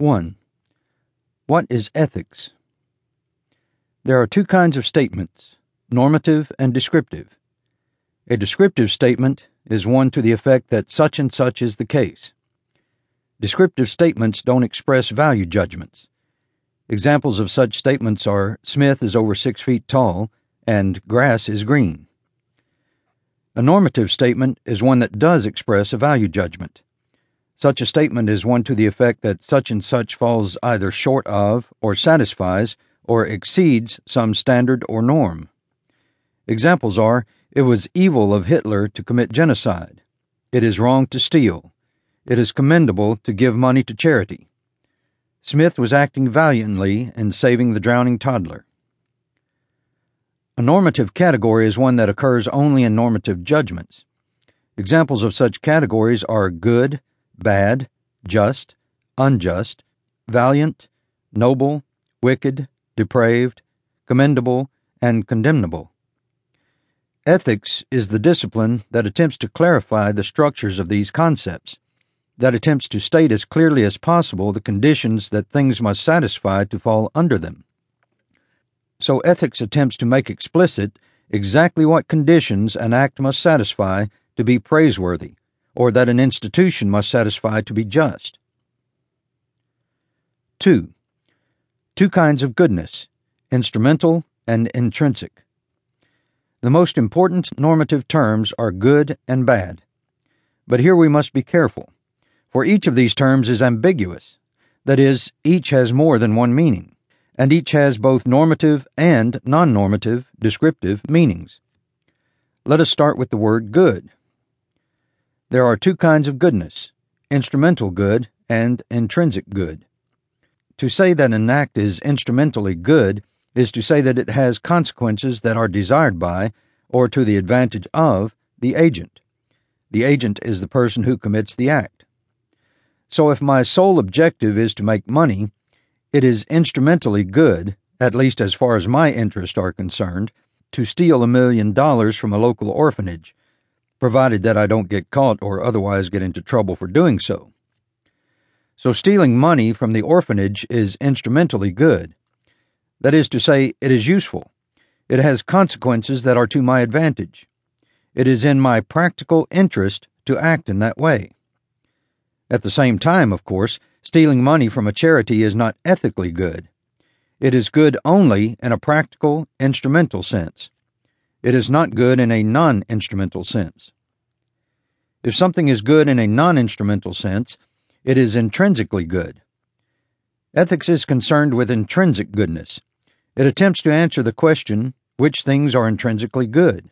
1. What is ethics? There are two kinds of statements normative and descriptive. A descriptive statement is one to the effect that such and such is the case. Descriptive statements don't express value judgments. Examples of such statements are Smith is over six feet tall and grass is green. A normative statement is one that does express a value judgment. Such a statement is one to the effect that such and such falls either short of, or satisfies, or exceeds some standard or norm. Examples are It was evil of Hitler to commit genocide. It is wrong to steal. It is commendable to give money to charity. Smith was acting valiantly in saving the drowning toddler. A normative category is one that occurs only in normative judgments. Examples of such categories are good, bad, just, unjust, valiant, noble, wicked, depraved, commendable, and condemnable. Ethics is the discipline that attempts to clarify the structures of these concepts, that attempts to state as clearly as possible the conditions that things must satisfy to fall under them. So ethics attempts to make explicit exactly what conditions an act must satisfy to be praiseworthy, or that an institution must satisfy to be just. 2. Two kinds of goodness instrumental and intrinsic. The most important normative terms are good and bad. But here we must be careful, for each of these terms is ambiguous. That is, each has more than one meaning and each has both normative and non normative descriptive meanings. Let us start with the word good. There are two kinds of goodness instrumental good and intrinsic good. To say that an act is instrumentally good is to say that it has consequences that are desired by, or to the advantage of, the agent. The agent is the person who commits the act. So if my sole objective is to make money, it is instrumentally good, at least as far as my interests are concerned, to steal a million dollars from a local orphanage, provided that I don't get caught or otherwise get into trouble for doing so. So, stealing money from the orphanage is instrumentally good. That is to say, it is useful. It has consequences that are to my advantage. It is in my practical interest to act in that way. At the same time, of course, stealing money from a charity is not ethically good. It is good only in a practical, instrumental sense. It is not good in a non instrumental sense. If something is good in a non instrumental sense, it is intrinsically good. Ethics is concerned with intrinsic goodness. It attempts to answer the question which things are intrinsically good.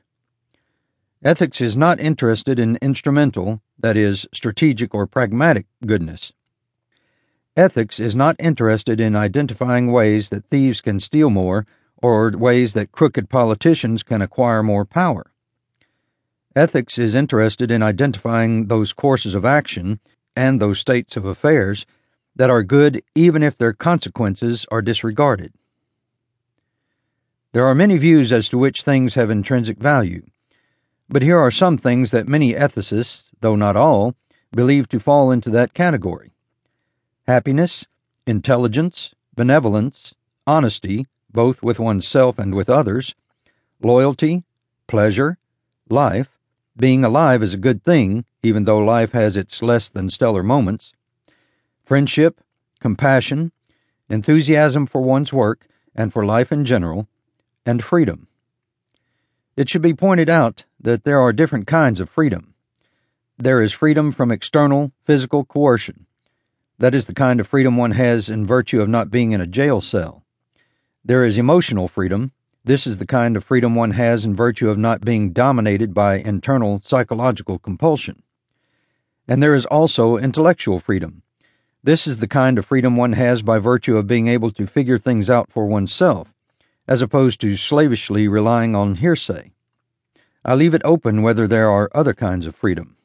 Ethics is not interested in instrumental, that is, strategic or pragmatic goodness. Ethics is not interested in identifying ways that thieves can steal more or ways that crooked politicians can acquire more power. Ethics is interested in identifying those courses of action and those states of affairs that are good even if their consequences are disregarded. There are many views as to which things have intrinsic value, but here are some things that many ethicists, though not all, believe to fall into that category happiness, intelligence, benevolence, honesty, both with oneself and with others, loyalty, pleasure, life, being alive is a good thing, even though life has its less than stellar moments, friendship, compassion, enthusiasm for one's work and for life in general, and freedom. It should be pointed out that there are different kinds of freedom. There is freedom from external, physical coercion. That is the kind of freedom one has in virtue of not being in a jail cell. There is emotional freedom. This is the kind of freedom one has in virtue of not being dominated by internal psychological compulsion. And there is also intellectual freedom. This is the kind of freedom one has by virtue of being able to figure things out for oneself, as opposed to slavishly relying on hearsay. I leave it open whether there are other kinds of freedom.